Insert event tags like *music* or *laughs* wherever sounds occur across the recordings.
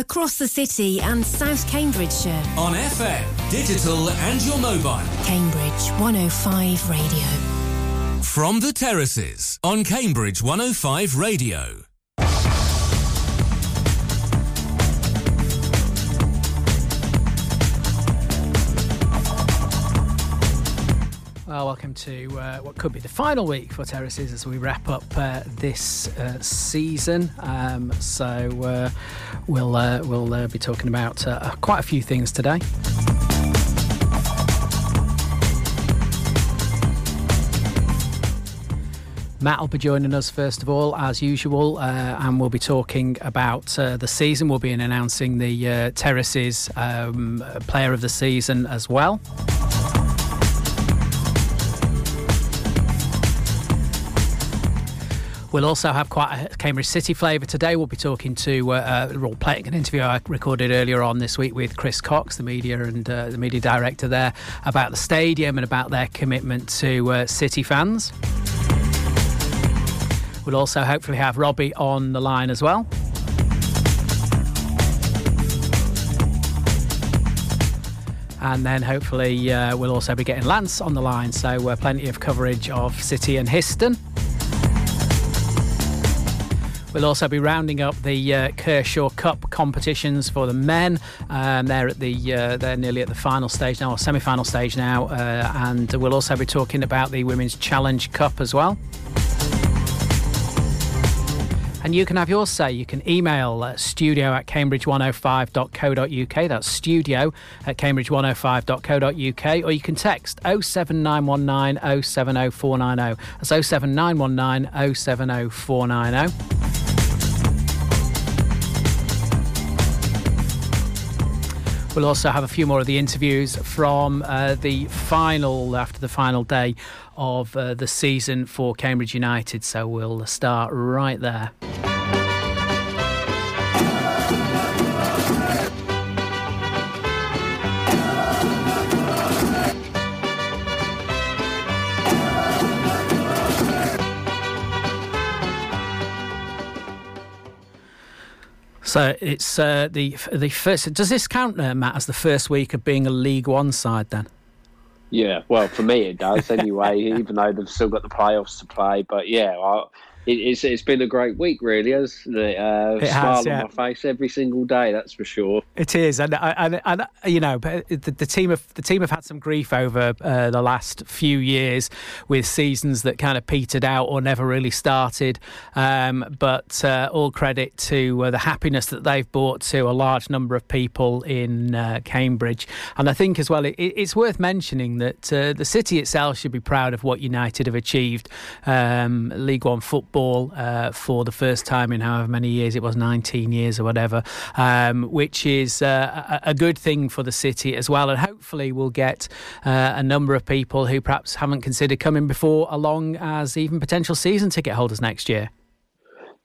across the city and South Cambridgeshire. On FM, digital and your mobile. Cambridge 105 Radio. From the terraces on Cambridge 105 Radio. Well, welcome to uh, what could be the final week for Terraces as we wrap up uh, this uh, season. Um, so uh, we'll uh, we'll uh, be talking about quite a few things today. Matt will be joining us first of all, as usual, uh, and we'll be talking about uh, the season. We'll be announcing the uh, Terraces um, Player of the Season as well. We'll also have quite a Cambridge City flavour today. We'll be talking to uh, uh, playing an interview I recorded earlier on this week with Chris Cox, the media and uh, the media director there, about the stadium and about their commitment to uh, City fans. We'll also hopefully have Robbie on the line as well. and then hopefully uh, we'll also be getting Lance on the line. So uh, plenty of coverage of City and Histon. We'll also be rounding up the uh, Kershaw Cup competitions for the men. Um, they're at the uh, they're nearly at the final stage now, or semi-final stage now, uh, and we'll also be talking about the Women's Challenge Cup as well. And you can have your say. You can email studio at cambridge105.co.uk. That's studio at cambridge105.co.uk. Or you can text 07919 070490. That's 07919 070490. We'll also have a few more of the interviews from uh, the final, after the final day of uh, the season for Cambridge United. So we'll start right there. So it's uh, the the first. Does this count, uh, Matt, as the first week of being a League One side? Then. Yeah, well, for me it does anyway. *laughs* even though they've still got the playoffs to play, but yeah, I, it, it's it's been a great week, really, hasn't it? Uh, it smile has, yeah. on my face every single day, that's for sure. It is, and and, and you know, the, the team have the team have had some grief over uh, the last few years with seasons that kind of petered out or never really started. Um, but uh, all credit to uh, the happiness that they've brought to a large number of people in uh, Cambridge, and I think as well, it, it's worth mentioning that uh, the city itself should be proud of what United have achieved. Um, League One football uh, for the first time in however many years it was 19 years or whatever, um, which is uh, a, a, good thing for the city as well. And hopefully, we'll get uh, a number of people who perhaps haven't considered coming before along as even potential season ticket holders next year.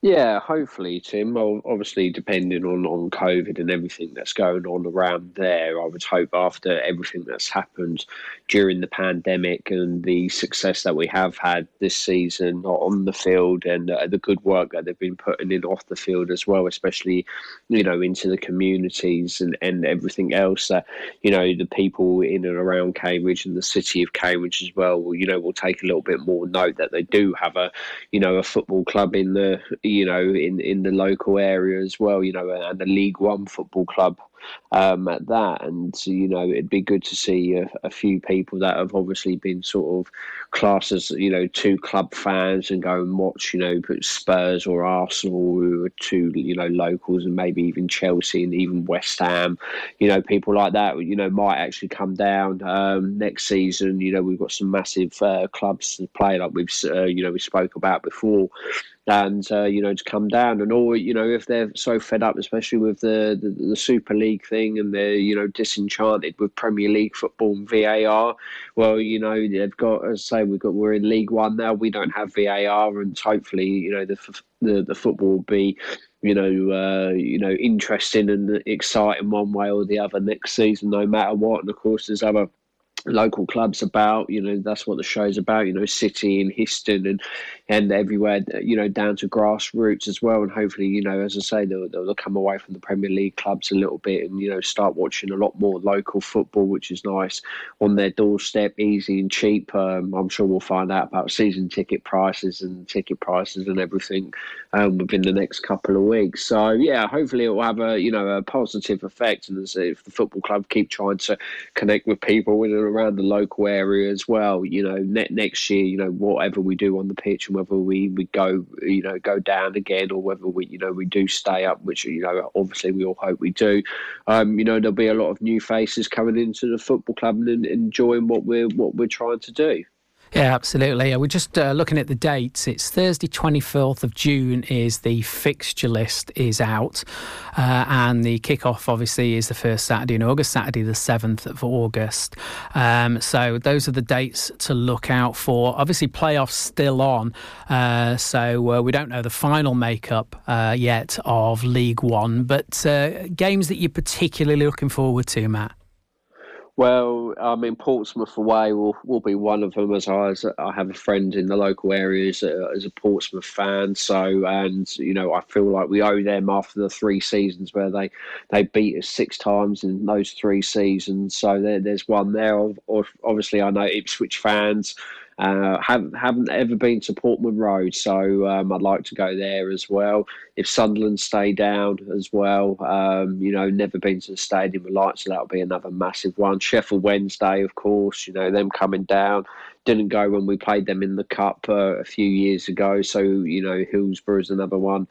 Yeah, hopefully, Tim. Obviously, depending on, on COVID and everything that's going on around there, I would hope after everything that's happened during the pandemic and the success that we have had this season on the field and uh, the good work that they've been putting in off the field as well, especially, you know, into the communities and, and everything else that, you know, the people in and around Cambridge and the city of Cambridge as well, you know, will take a little bit more note that they do have a, you know, a football club in the, you know, in, in the local area as well, you know, and the League One football club um, at that. And, you know, it'd be good to see a, a, few people that have obviously been sort of classed as, you know, two club fans and go and watch, you know, Spurs or Arsenal, who are two, you know, locals and maybe even Chelsea and even West Ham, you know, people like that, you know, might actually come down um, next season. You know, we've got some massive uh, clubs to play, like we've, uh, you know, we spoke about before and uh, you know to come down and all you know if they're so fed up especially with the, the, the super league thing and they're you know disenchanted with premier league football and var well you know they've got as say we've got we're in league one now we don't have var and hopefully you know the the, the football will be you know, uh, you know, interesting and exciting one way or the other next season, no matter what. And of course, there's other local clubs about. You know, that's what the show's about. You know, City and Histon and and everywhere. You know, down to grassroots as well. And hopefully, you know, as I say, they'll, they'll come away from the Premier League clubs a little bit and you know start watching a lot more local football, which is nice on their doorstep, easy and cheap. Um, I'm sure we'll find out about season ticket prices and ticket prices and everything um, within the next couple of weeks. So yeah, hopefully it will have a you know a positive effect, and if the football club keep trying to connect with people in and around the local area as well. You know, net, next year, you know, whatever we do on the pitch and whether we, we go, you know, go down again or whether we, you know, we do stay up, which, you know, obviously we all hope we do. Um, you know, there'll be a lot of new faces coming into the football club and enjoying what we're, what we're trying to do. Yeah, absolutely. We're just uh, looking at the dates. It's Thursday, 24th of June is the fixture list is out. Uh, and the kickoff, obviously, is the first Saturday in August, Saturday, the 7th of August. Um, so those are the dates to look out for. Obviously, playoffs still on. Uh, so uh, we don't know the final makeup uh, yet of League One. But uh, games that you're particularly looking forward to, Matt? Well, I mean, Portsmouth away will, will be one of them. As I, as I have a friend in the local area as a, as a Portsmouth fan, so and you know I feel like we owe them after the three seasons where they, they beat us six times in those three seasons. So there, there's one there. Obviously, I know Ipswich fans uh, haven't haven't ever been to Portman Road, so um, I'd like to go there as well. If Sunderland stay down as well, um, you know, never been to the Stadium of Light, so that'll be another massive one. Sheffield Wednesday, of course, you know, them coming down didn't go when we played them in the cup uh, a few years ago. So you know, Hillsborough is another one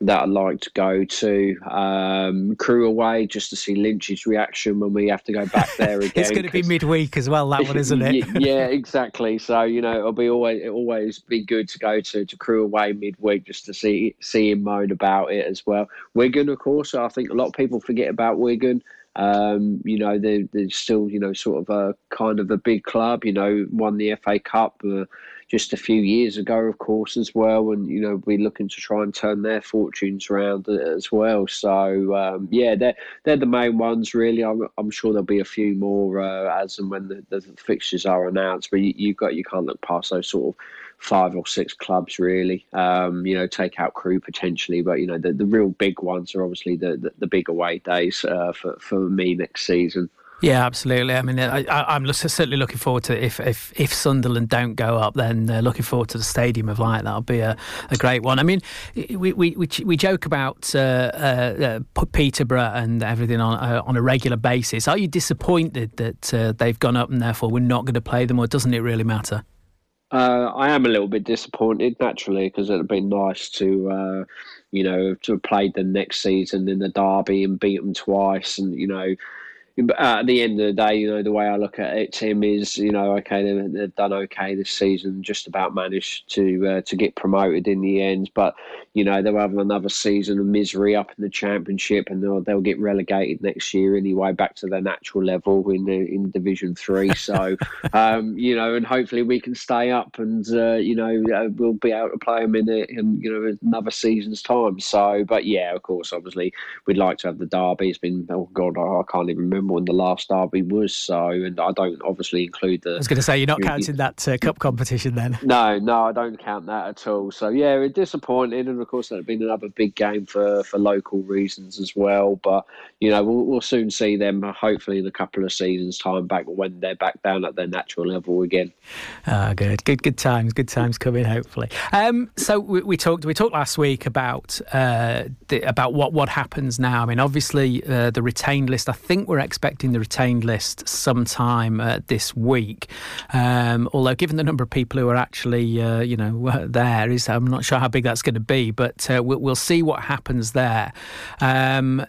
that I'd like to go to. Um, Crewe away just to see Lynch's reaction when we have to go back there *laughs* again. it's going to be midweek as well, that one, isn't it? *laughs* yeah, exactly. So you know, it'll be always it'll always be good to go to to Crewe away midweek just to see see him moan about it as well. Wigan, of course, I think a lot of people forget about Wigan. Um, you know, they're, they're, still, you know, sort of a kind of a big club, you know, won the FA Cup uh, just a few years ago, of course, as well. And, you know, we're looking to try and turn their fortunes around as well. So, um, yeah, they're, they're the main ones, really. I'm, I'm sure there'll be a few more uh, as and when the, the, fixtures are announced, but you, you've got, you can't look past those sort of five or six clubs really. Um, you know, take out Crewe potentially, but you know the, the real big ones are obviously the the, the big away days uh, for for me next season. Yeah, absolutely. I mean, I, am certainly looking forward to if if if Sunderland don't go up, then uh, looking forward to the Stadium of Light. That'll be a, a great one. I mean, we we we, we joke about uh, uh, uh Peterborough and everything on uh, on a regular basis. Are you disappointed that uh, they've gone up and therefore we're not going to play them, or doesn't it really matter? Uh, I am a little bit disappointed, naturally, because it'd been nice to, uh, you know, to have played them next season in the derby and beat them twice, and you know, at the end of the day, you know, the way I look at it, Tim, is you know, okay, they've, they've done okay this season, just about managed to uh, to get promoted in the end. But you know, they'll have another season of misery up in the championship, and they'll they'll get relegated next year anyway, back to their natural level in the, in Division Three. So, *laughs* um, you know, and hopefully we can stay up, and uh, you know, uh, we'll be able to play them in, a, in you know another season's time. So, but yeah, of course, obviously, we'd like to have the derby. It's been oh god, I, I can't even remember remember when the last derby was. So, and I don't obviously include the. I was going to say you're not counting that uh, cup competition then. No, no, I don't count that at all. So yeah, it's disappointing, and of course that had been another big game for for local reasons as well. But you know, we'll, we'll soon see them hopefully in a couple of seasons' time back when they're back down at their natural level again. Ah, good, good, good times, good times coming. Hopefully. Um, so we, we, talked we talked last week about uh, the, about what what happens now. I mean, obviously uh, the retained list. I think we're expecting the retained list sometime uh, this week. Um, although, given the number of people who are actually, uh, you know, *laughs* there, is I'm not sure how big that's going to be, but uh, we'll, we'll, see what happens there. Um,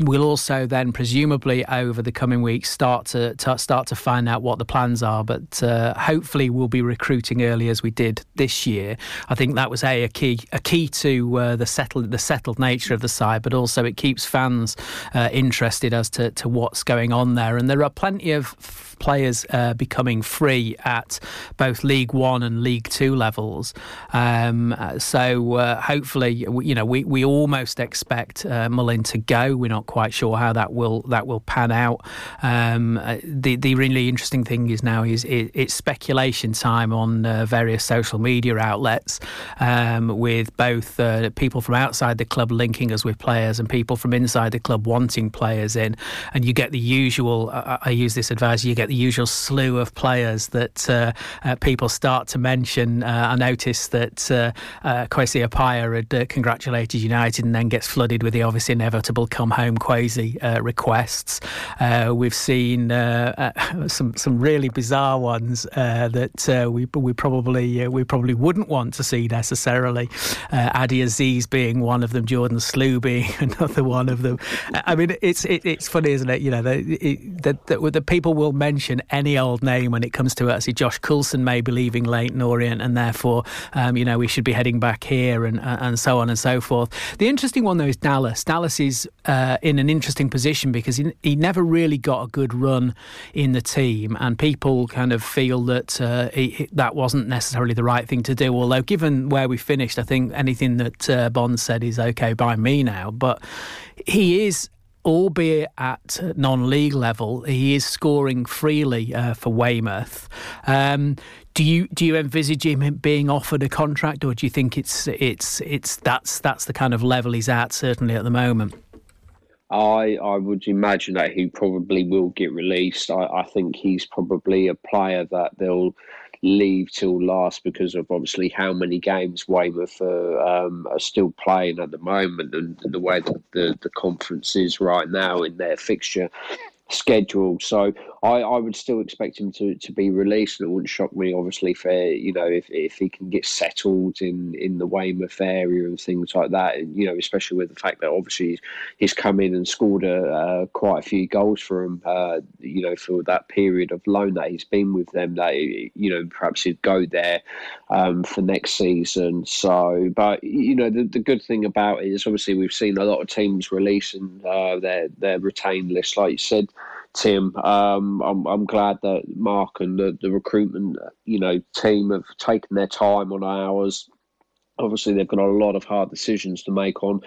we'll also then, presumably, over the coming weeks, start to, to start to find out what the plans are. But uh, hopefully, we'll be recruiting early as we did this year. I think that was a, a key a key to uh, the settled the settled nature of the side, but also it keeps fans interested as to, to what's going on there. And there are plenty of players uh, becoming free at both League One and League Two levels. Um, so uh, hopefully, you know, we, we almost expect uh, Mullin to go. We're not quite sure how that will that will pan out. Um, uh, the the really interesting thing is now is it, it's speculation time on uh, various social media outlets um, with both uh, people from outside the club linking us with players and people from inside the club wanting players in, and you get the usual. I, I use this advice. You get the usual slew of players that uh, uh, people start to mention. Uh, I noticed that uh, uh, Kwesi had uh, congratulated United and then gets flooded with the obviously inevitable come home Kwesi requests. we've seen *laughs* some some really bizarre ones that we we probably we probably wouldn't want to see necessarily. Adi Aziz being one of them, Jordan Slew being *laughs* another one of them. I mean, it's it, it's funny, isn't it? You know, the, the, the people will mention any old name when it comes to actually Josh Coulson may be leaving Leyton Orient, and therefore, um, you know, we should be heading back here, and uh, and so on and so forth. The interesting one though is Dallas. Dallas is uh, in an interesting position because he, he never really got a good run in the team, and people kind of feel that uh, he, that wasn't necessarily the right thing to do. Although, given where we finished, I think anything that uh, Bond said is okay by me now. But he is albeit at non-league level, he is scoring freely uh, for Weymouth. Um, do you do you envisage him being offered a contract, or do you think it's it's it's that's that's the kind of level he's at certainly at the moment? I I would imagine that he probably will get released. I, I think he's probably a player that they'll leave till last because of obviously how many games Weymouth are, um, are still playing at the moment and the way that the, the conference is right now in their fixture schedule. So I, I would still expect him to, to be released, it wouldn't shock me, obviously, for you know if, if he can get settled in, in the Weymouth area and things like that. And, you know, especially with the fact that obviously he's come in and scored a, uh, quite a few goals for him. Uh, you know, for that period of loan that he's been with them, that you know perhaps he'd go there um, for next season. So, but you know, the, the good thing about it is obviously we've seen a lot of teams releasing uh, their their retained list, like you said. Tim. Um, I'm, I'm glad that Mark and the, the recruitment, you know, team have taken their time on ours. Obviously, they've got a lot of hard decisions to make on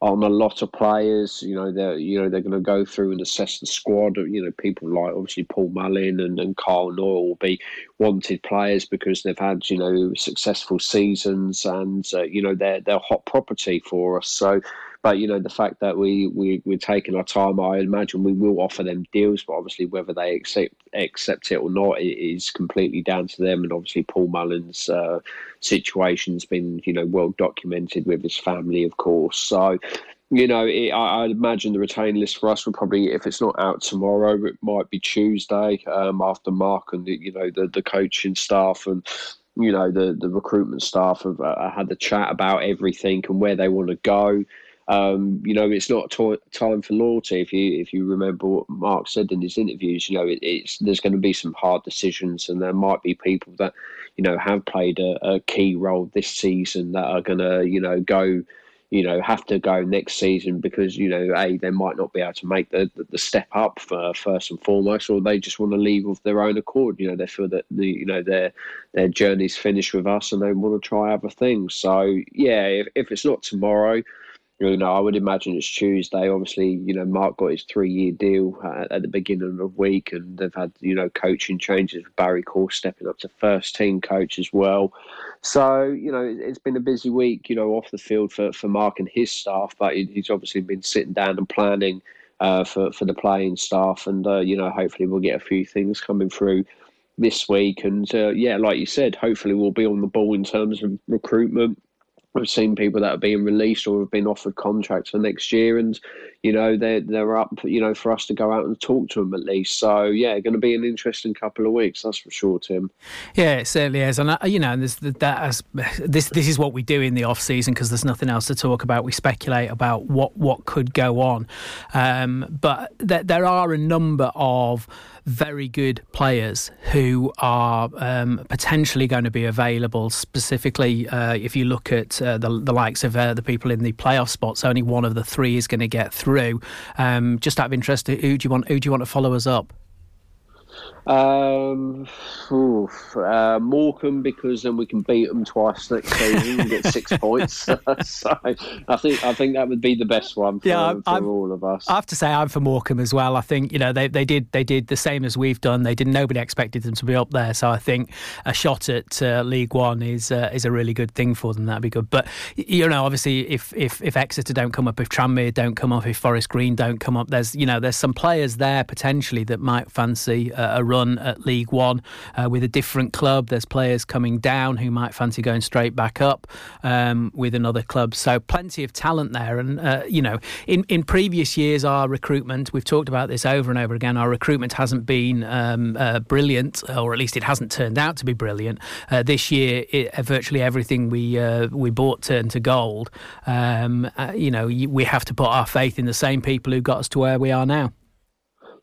on a lot of players. You know, they're you know they're going to go through and assess the squad. You know, people like obviously Paul Mullin and, and Kyle Knoyle will be wanted players because they've had you know successful seasons and uh, you know they're they're hot property for us. So but you know, the fact that we we we're taking our time, I imagine we will offer them deals, but obviously whether they accept accept it or not it is completely down to them. And obviously Paul Mullin's uh, situation's been you know well documented with his family, of course. So you know, it, I, I, imagine the retain list for us will probably, if it's not out tomorrow, it might be Tuesday um, after Mark and the, you know the the coaching staff and you know the the recruitment staff have uh, had the chat about everything and where they want to go. Um, you know, it's not t- time for loyalty. If you if you remember what Mark said in his interviews, you know, it, it's there's going to be some hard decisions, and there might be people that you know have played a, a key role this season that are going to you know go you know, have to go next season because, you know, A, they might not be able to make the, the, the, step up for first and foremost, or they just want to leave of their own accord. You know, they feel that the you know their their journey's finished with us and they want to try other things. So yeah, if, if it's not tomorrow, you know, I would imagine it's Tuesday. Obviously, you know, Mark got his three-year deal at, at the beginning of the week, and they've had you know coaching changes. With Barry Corr stepping up to first team coach as well. So you know, it's been a busy week, you know, off the field for, for Mark and his staff. But he's obviously been sitting down and planning uh, for for the playing staff, and uh, you know, hopefully we'll get a few things coming through this week. And uh, yeah, like you said, hopefully we'll be on the ball in terms of recruitment We've seen people that are being released or have been offered contracts for next year, and you know they're they're up, you know, for us to go out and talk to them at least. So yeah, going to be an interesting couple of weeks, that's for sure, Tim. Yeah, it certainly is, and uh, you know, there's that this this is what we do in the off season because there's nothing else to talk about. We speculate about what what could go on, um, but there, there are a number of very good players who are um, potentially going to be available. Specifically, uh, if you look at uh, the, the likes of uh, the people in the playoff spots, only one of the three is going to get through. Um, just out of interest, who do you want? Who do you want to follow us up? Um, oof, uh, Morecambe because then we can beat them twice next season and get six *laughs* points. *laughs* so I think I think that would be the best one for, yeah, for I'm, all of us. I have to say I'm for Morecambe as well. I think you know they, they did they did the same as we've done. They did nobody expected them to be up there, so I think a shot at uh, League One is uh, is a really good thing for them. That'd be good. But you know, obviously, if if if Exeter don't come up, if Tranmere don't come up, if Forest Green don't come up, there's you know there's some players there potentially that might fancy a run at League One uh, with a different club. There's players coming down who might fancy going straight back up um, with another club. So plenty of talent there. And uh, you know, in in previous years, our recruitment we've talked about this over and over again. Our recruitment hasn't been um, uh, brilliant, or at least it hasn't turned out to be brilliant. Uh, this year, it, virtually everything we uh, we bought turned to gold. Um, uh, you know, we have to put our faith in the same people who got us to where we are now.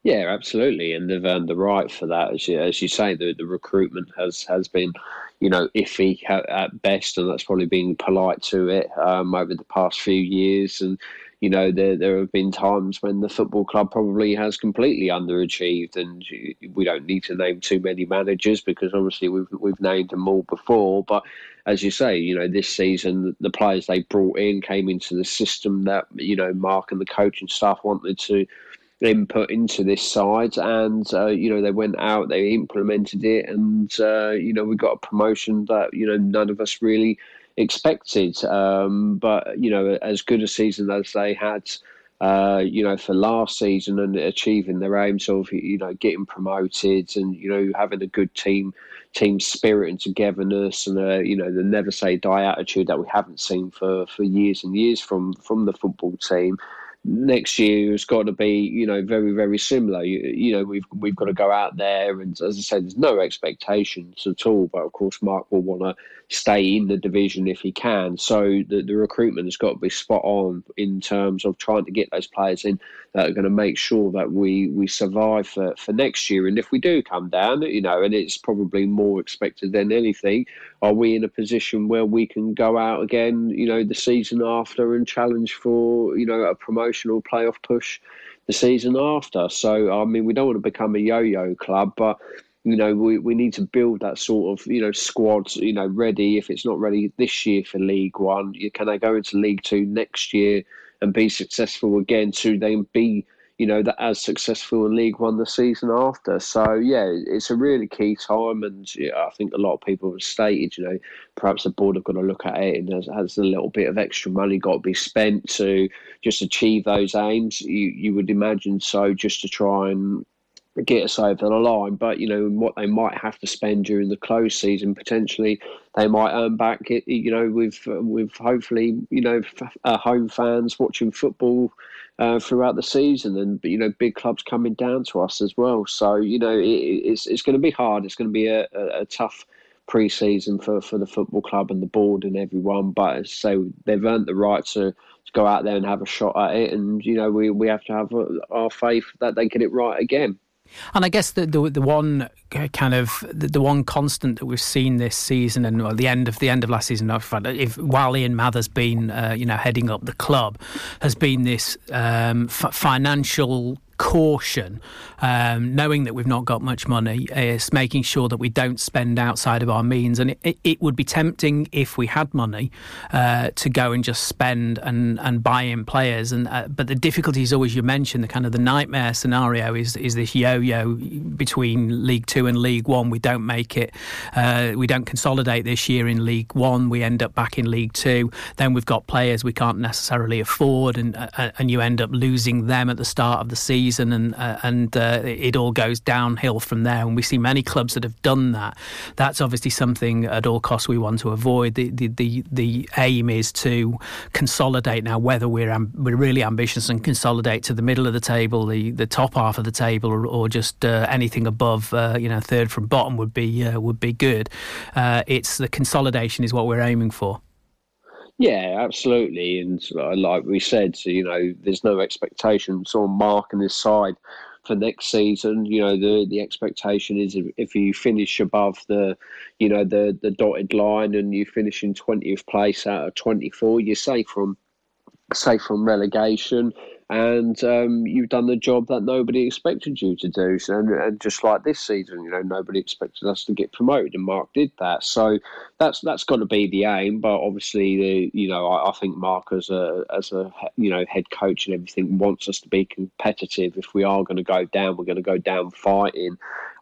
Yeah, absolutely, and they've earned the right for that. As you, as you say, the, the recruitment has has been, you know, iffy at best, and that's probably being polite to it um, over the past few years. And you know, there there have been times when the football club probably has completely underachieved, and we don't need to name too many managers because obviously we've we've named them all before, but as you say, you know, this season the players they brought in came into the system that you know Mark and the coaching staff wanted to input into this side, and uh, you know they went out, they implemented it, and uh, you know we got a promotion that you know none of us really expected. Um, but you know, as good a season as they had. Uh, you know, for last season and achieving their aims of, you know, getting promoted and, you know, having a good team, team spirit and togetherness and, uh, you know, the never say die attitude that we haven't seen for, for years and years from, from the football team next year has got to be you know very very similar. You, you, know we've we've got to go out there and as i said there's no expectations at all but of course mark will want to stay in the division if he can. So the, the recruitment has got to be spot on in terms of trying to get those players in that are going to make sure that we we survive for, for next year. And if we do come down you know and it's probably more expected than anything are we in a position where we can go out again you know the season after and challenge for you know a promotional playoff push the season after. So, I mean, we don't want to become a yo yo club, but you know, we, we need to build that sort of, you know, squad, you know, ready. If it's not ready this year for League One, can they go into League Two next year and be successful again to then be you know, that as successful in League One the season after. So yeah, it's a really key time, and yeah, I think a lot of people have stated, you know, perhaps the board have got to look at it and has, has a little bit of extra money got to be spent to just achieve those aims. You you would imagine so, just to try and get us over the line. But you know what they might have to spend during the close season potentially they might earn back. It, you know with with hopefully you know uh, home fans watching football uh, throughout the season, and you know, big clubs coming down to us as well. So you know, it, it's it's going to be hard. It's going to be a, a, a tough pre-season for, for the football club and the board and everyone. But so they've earned the right to, to go out there and have a shot at it, and you know, we we have to have our faith that they get it right again. And I guess the the, the one kind of the, the, one constant that we've seen this season and well, the end of the end of last season, if while Ian Mather's been uh, you know heading up the club, has been this um, f- financial caution, um, knowing that we've not got much money, is making sure that we don't spend outside of our means. And it, it would be tempting if we had money uh, to go and just spend and, and buy in players. And uh, but the difficulty is always you mentioned the kind of the nightmare scenario is is this yo-yo between League Two and League One. We don't make it. Uh, we don't consolidate this year in League One. We end up back in League Two. Then we've got players we can't necessarily afford, and uh, and you end up losing them at the start of the season season, and uh, and uh, it all goes downhill from there. And we see many clubs that have done that. That's obviously something at all costs we want to avoid. The the the, the aim is to consolidate now. Whether we're we're really ambitious and consolidate to the middle of the table, the, the top half of the table, or, or just uh, anything above, uh, you know, third from bottom would be uh, would be good. Uh, it's the consolidation is what we're aiming for. Yeah, absolutely. And uh, like we said, you know, there's no expectations on Mark and his side for next season. You know, the the expectation is if, if you finish above the, you know, the the dotted line and you finish in twentieth place out of twenty four, you're safe from safe from relegation and um, you've done the job that nobody expected you to do. So, and, and, just like this season, you know, nobody expected us to get promoted, and Mark did that. So that's that's got to be the aim. But obviously, the you know, I, I, think Mark as a as a you know head coach and everything wants us to be competitive. If we are going to go down, we're going to go down fighting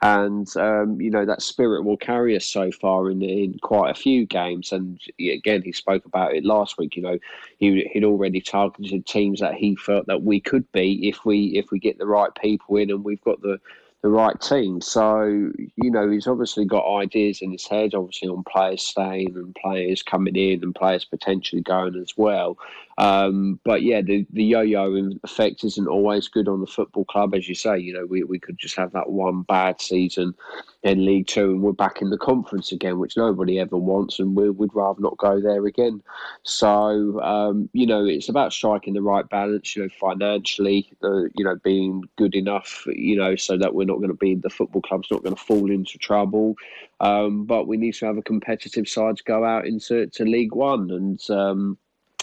and um, you know that spirit will carry us so far in in quite a few games. And again, he spoke about it last week. You know, he he'd already targeted teams that he felt that we could be if we if we get the right people in, and we've got the the right team. So, you know, he's obviously got ideas in his head, obviously on players staying and players coming in and players potentially going as well. Um, but yeah, the, the yo-yo effect isn't always good on the football club, as you say. You know, we, we could just have that one bad season in League Two, and we're back in the conference again, which nobody ever wants, and we would rather not go there again. So, um, you know, it's about striking the right balance. You know, financially, uh, you know, being good enough, you know, so that we're not going to be the football club's not going to fall into trouble. Um, but we need to have a competitive side to go out into to League One, and um,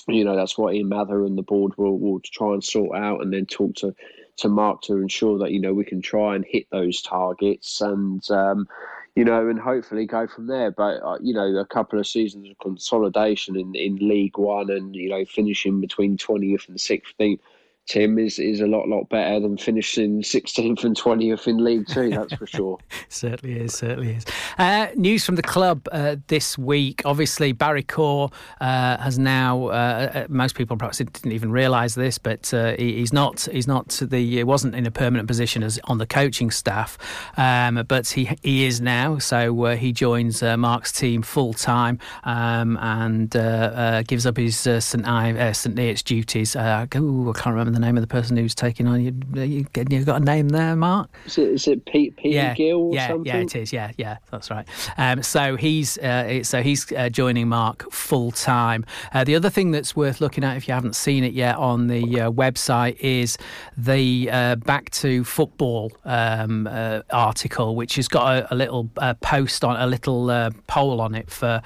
you know that's what Ian Mather and the board will, will try and sort out, and then talk to to Mark to ensure that you know we can try and hit those targets and. Um, you know, and hopefully go from there. But uh, you know, a couple of seasons of consolidation in, in League One, and you know, finishing between twentieth and sixteenth Tim is is a lot lot better than finishing 16th and 20th in League Two. That's for *laughs* sure. certainly is. Certainly is. Uh, news from the club uh, this week. Obviously, Barry Corr uh, has now. Uh, uh, most people perhaps didn't even realise this, but uh, he, he's not. He's not the. He wasn't in a permanent position as on the coaching staff, um, but he he is now. So he joins Mark's team full time um, and gives up his St. I, St. Neots duties. Ooh, I can't remember the name of the person who's taking on you. You, you got a name there, Mark? Is it, is it Pete Pete yeah, Gill? yeah, something? yeah, it is. Yeah, yeah, that's right. Um, so he's uh, so he's uh, joining Mark full time. Uh, the other thing that's worth looking at, if you haven't seen it yet on the uh, website, is the uh, Back to Football um, uh, article, which has got a, a little post on a little poll on it for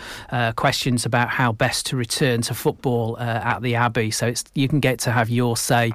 questions about how best to return to football at the Abbey. So it's you can get to have your say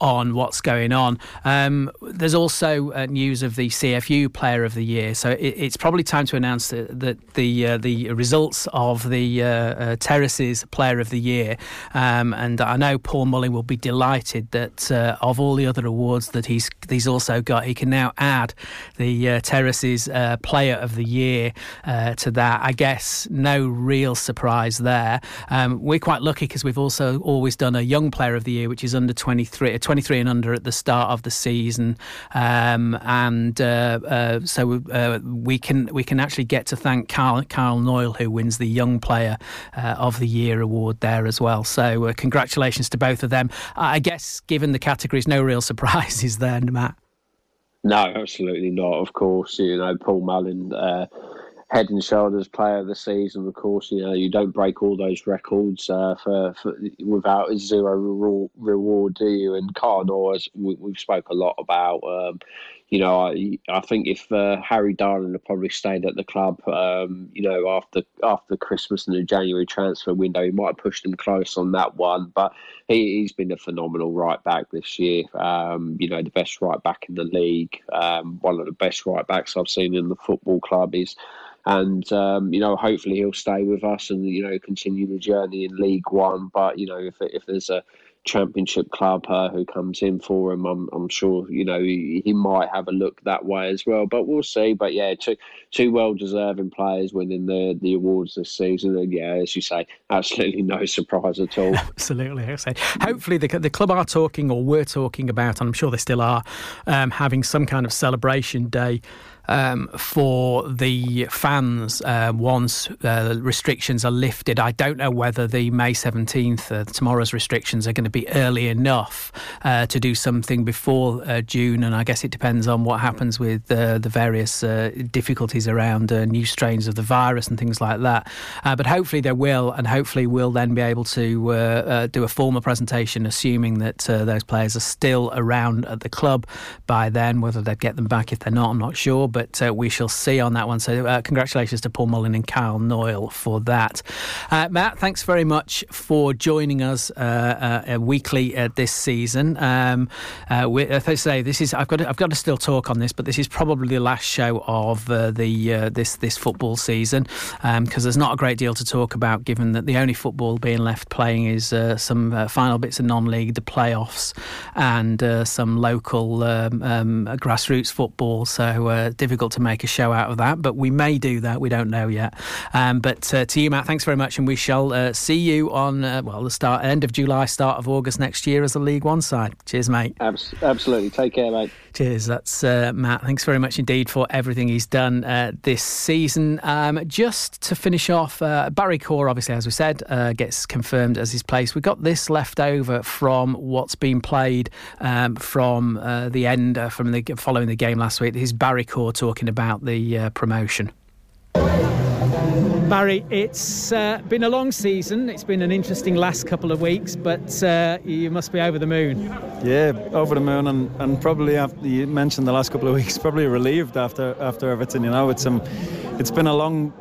on what's going on. Um, there's also uh, news of the CFU Player of the Year, so it, it's probably time to announce that, that the uh, the results of the uh, uh Terraces Player of the Year. Um, and I know Paul Mullin will be delighted that uh, of all the other awards that he's he's also got, he can now add the uh, Terraces Player of the Year to that. I guess no real surprise there. Um, we're quite lucky because we've also always done a Young Player of the Year, which is under 23, 23 and under at the start of the season, um, and uh, uh, so uh, we can we can actually get to thank Carl, Carl Knoyle who wins the Young Player uh, of the Year award there as well. So uh, congratulations to both of them. I guess given the categories, no real *laughs* surprises there, Matt. No, absolutely not. Of course, you know Paul Mullin uh, head and shoulders player of the season. Of course, you know you don't break all those records uh, for, for, without zero reward, do you? And Carl as we, have spoke a lot about. Um, you know, I, I think if uh, Harry Darling had probably stayed at the club, um, you know, after after Christmas and the January transfer window, he might have pushed him close on that one. But he, has been a phenomenal right back this year. Um, you know, the best right back in the league, um, one of the best right backs I've seen in the football club. Is and um, you know hopefully he'll stay with us and you know continue the journey in League One. But you know if if there's a championship club uh, who comes in for him, I'm, I'm sure you know he, he, might have a look that way as well. But we'll see. But yeah, two two well deserving players winning the the awards this season, and yeah, as you say, *laughs* absolutely no surprise at all. *laughs* absolutely, I say. Hopefully, the the club are talking or were talking about, and I'm sure they still are, um, having some kind of celebration day um, for the fans uh, once uh, restrictions are lifted. I don't know whether the May 17th, uh, tomorrow's restrictions, are going to be early enough uh, to do something before uh, June. And I guess it depends on what happens with uh, the various difficulties around new strains of the virus and things like that. but hopefully they will, and hopefully we'll then be able to do a formal presentation, assuming that those players are still around at the club by then. Whether they'd get them back if they're not, I'm not sure, but we shall see on that one. So congratulations to Paul Mullin and Kyle Knoyle for that. Matt, thanks very much for joining us uh, uh, weekly uh, this season. Um, as I say, this is I've got to, I've got to still talk on this, but this is probably the last show of the this this football season because um, there's not a great deal to talk about, given that the only football being left playing is some final bits of non-league, the playoffs, and some local um, um, grassroots football. So difficult to make a show out of that, but we may do that. We don't know yet. Um, but to you, Matt, thanks very much, and we shall uh, see you on uh, well the start end of July, start of August next year as a League One side. Cheers, mate. absolutely. Take care, mate. Cheers. That's uh, Matt. Thanks very much indeed for everything he's done uh, this season. Um, just to finish off, uh, Barry Corr, obviously, as we said, uh, gets confirmed as his place. We got this left over from what's been played um, from uh, the end, uh, from the following the game last week. This is Barry Corr talking about the promotion. Barry, it's uh, been a long season. It's been an interesting last couple of weeks, but uh, you must be over the moon. Yeah, over the moon, and, and probably after you mentioned the last couple of *laughs* weeks, probably relieved after after Everton. You know, it's um, it's been a long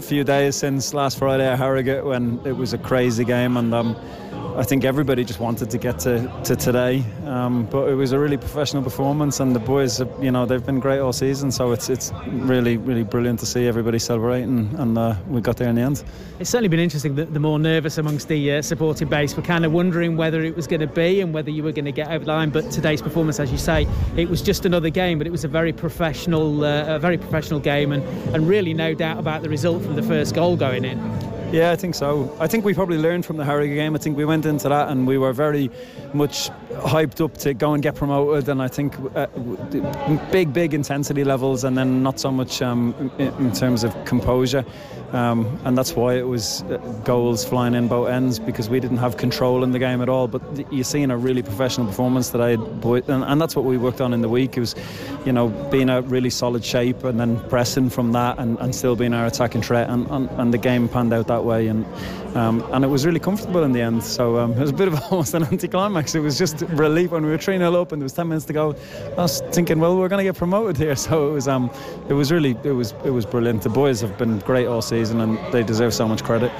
few days since last Friday at Harrogate when it was a crazy game, and um, I think everybody just wanted to get to, to today. Um, but it was a really professional performance, and the boys, you know, they've been great all season. So it's it's really really brilliant to see everybody celebrating, and uh, we got there in the end. It's certainly been interesting. The, the more nervous amongst the uh, supporting base were kind of wondering whether it was going to be and whether you were going to get over the line. But today's performance, as you say, it was just another game, but it was a very professional, uh, a very professional game, and and really no doubt about the result from the first goal going in. Yeah, I think so. I think we probably learned from the Harrogate game. I think we went into that and we were very much hyped up to go and get promoted. And I think uh, big, big intensity levels, and then not so much um, in, in terms of composure. Um, and that's why it was uh, goals flying in both ends because we didn't have control in the game at all. But you're seeing a really professional performance that I, and, and that's what we worked on in the week. It was, you know, being a really solid shape and then pressing from that and, and still being our attacking threat. And, and, and the game panned out that way. And um, and it was really comfortable in the end. So um, *laughs* it was a bit of *laughs* almost an anticlimax. It was just relief when we were 3 0 up and there was 10 minutes to go. I was thinking, well, we're going to get promoted here. *laughs* So it was um, it was really it was it was brilliant. The boys have been great all season and they deserve so much credit.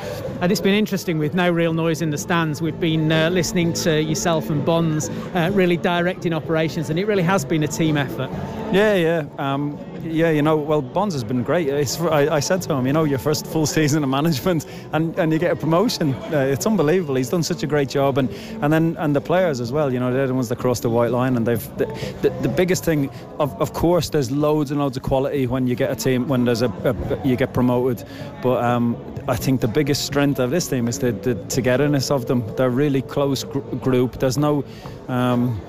And it's been interesting with no real noise in the stands. We've been uh, listening to yourself and Bonds uh, really directing operations, and it really has been a team effort. Yeah, yeah. Um, yeah, you know, well, Bonds has been great. I, I, said to him, you know, your first full *laughs* season of management, and, and you get a promotion. Uh, it's unbelievable. He's done such a great job, and and then and the players as well. You know, they're the ones that cross the white line, and they've the, the, the biggest thing. Of, of course, there's loads and loads of quality when you get a team when there's a, a you get promoted, but um, I think the biggest strength of this team is the, the togetherness of them. They're a really close gr- group. There's no. Um,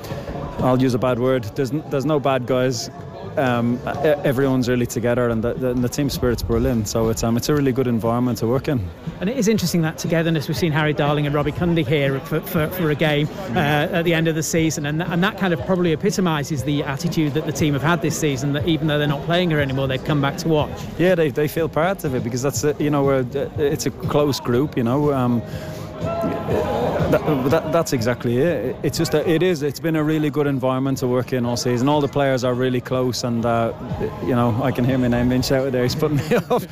I'll use a bad word. There's there's no bad guys um, everyone's really together and the, the, and the, team spirit's brilliant. So it's um, it's a really good environment to work in. And it is interesting that togetherness. We've seen Harry Darling and Robbie Cundy here for, for, for a game uh, at the end of the season, and, and that kind of probably epitomises the attitude that the team have had this season. That even though they're not playing here anymore, they've come back to watch. Yeah, they, they feel part of it because that's a, you know it's a close group. You know. Um, that, that, that's exactly it. It's just a, it is. It's been a really good environment to work in all season. All the players are really close, and uh, you know I can hear my name being shouted there. He's putting me *laughs* off.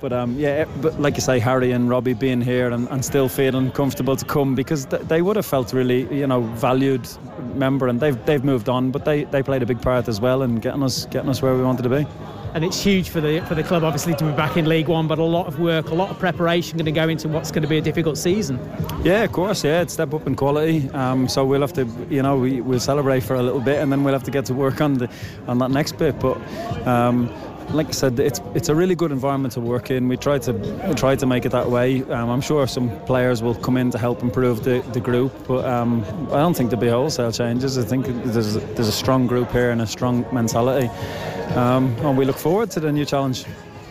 but um, yeah, but like you say, Harry and Robbie being here and, and still feeling comfortable to come because th- they would have felt really you know valued member, and they've they've moved on, but they, they played a big part as well in getting us getting us where we wanted to be and it's huge for the for the club obviously to be back in League One. But a lot of work, a lot of preparation going to go into what's going to be a difficult season. Yeah, of course. Yeah, it's step up in quality. Um, so we'll have to, you know, we, will celebrate for a little bit, and then we'll have to get to work on the on that next bit. But um, like I said, it's it's a really good environment to work in. We try to try to make it that way. Um, I'm sure some players will come in to help improve the, the group, but um, I don't think there'll be wholesale changes. I think there's there's a strong group here and a strong mentality, um, and we look forward to the new challenge.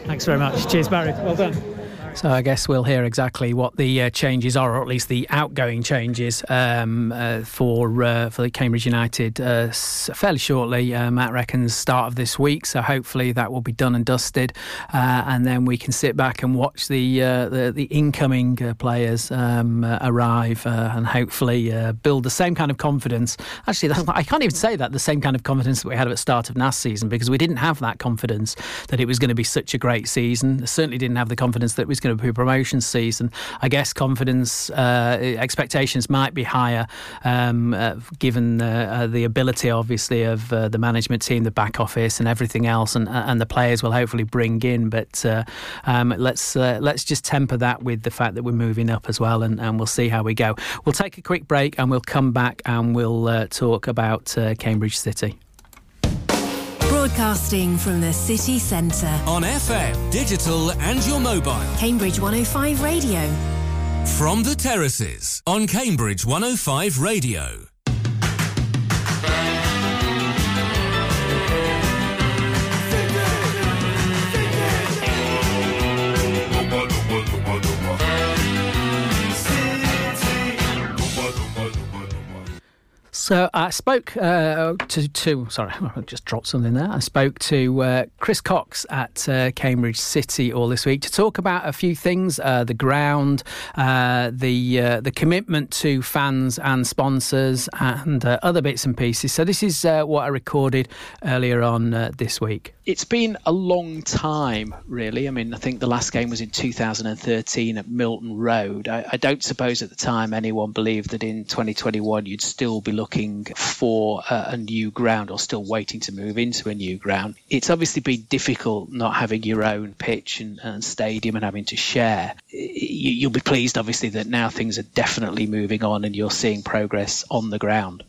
Thanks very much. Cheers, Barry. Well done. So I guess we'll hear exactly what the uh, changes are, or at least the outgoing changes um, uh, for uh, for Cambridge United uh, fairly shortly. Uh, Matt reckons start of this week, so hopefully that will be done and dusted, uh, and then we can sit back and watch the the, the, incoming players um, arrive and hopefully build the same kind of confidence. Actually, I can't even say that the same kind of confidence that we had at the start of last season because we didn't have that confidence that it was going to be such a great season. Certainly didn't have the confidence that it was going to be a promotion season. I guess confidence uh, expectations might be higher um, uh, given uh, the ability, obviously, of uh, the management team, the back office, and everything else, and, and the players will hopefully bring in. But uh, um, let's let's just temper that with the fact that we're moving up as well, and, and we'll see how we go. We'll take a quick break and we'll come back and we'll talk about Cambridge City. Broadcasting from the city centre. On FM, digital and your mobile. Cambridge 105 Radio. From the terraces on Cambridge 105 Radio. So I spoke uh, to, to, sorry, *laughs* I just dropped something there. I spoke to uh, Chris Cox at uh, Cambridge City all this week to talk about a few things: uh, the ground, uh, the uh, the commitment to fans and sponsors, and other bits and pieces. So this is what I recorded earlier on this week. It's been a long time, really. I mean, I think the last game was in 2013 at Milton Road. I, I don't suppose at the time anyone believed that in 2021 you'd still be looking for a, a new ground or still waiting to move into a new ground. It's obviously been difficult not having your own pitch and, and stadium and having to share. You, you'll be pleased, obviously, that now things are definitely moving on and you're seeing progress on the ground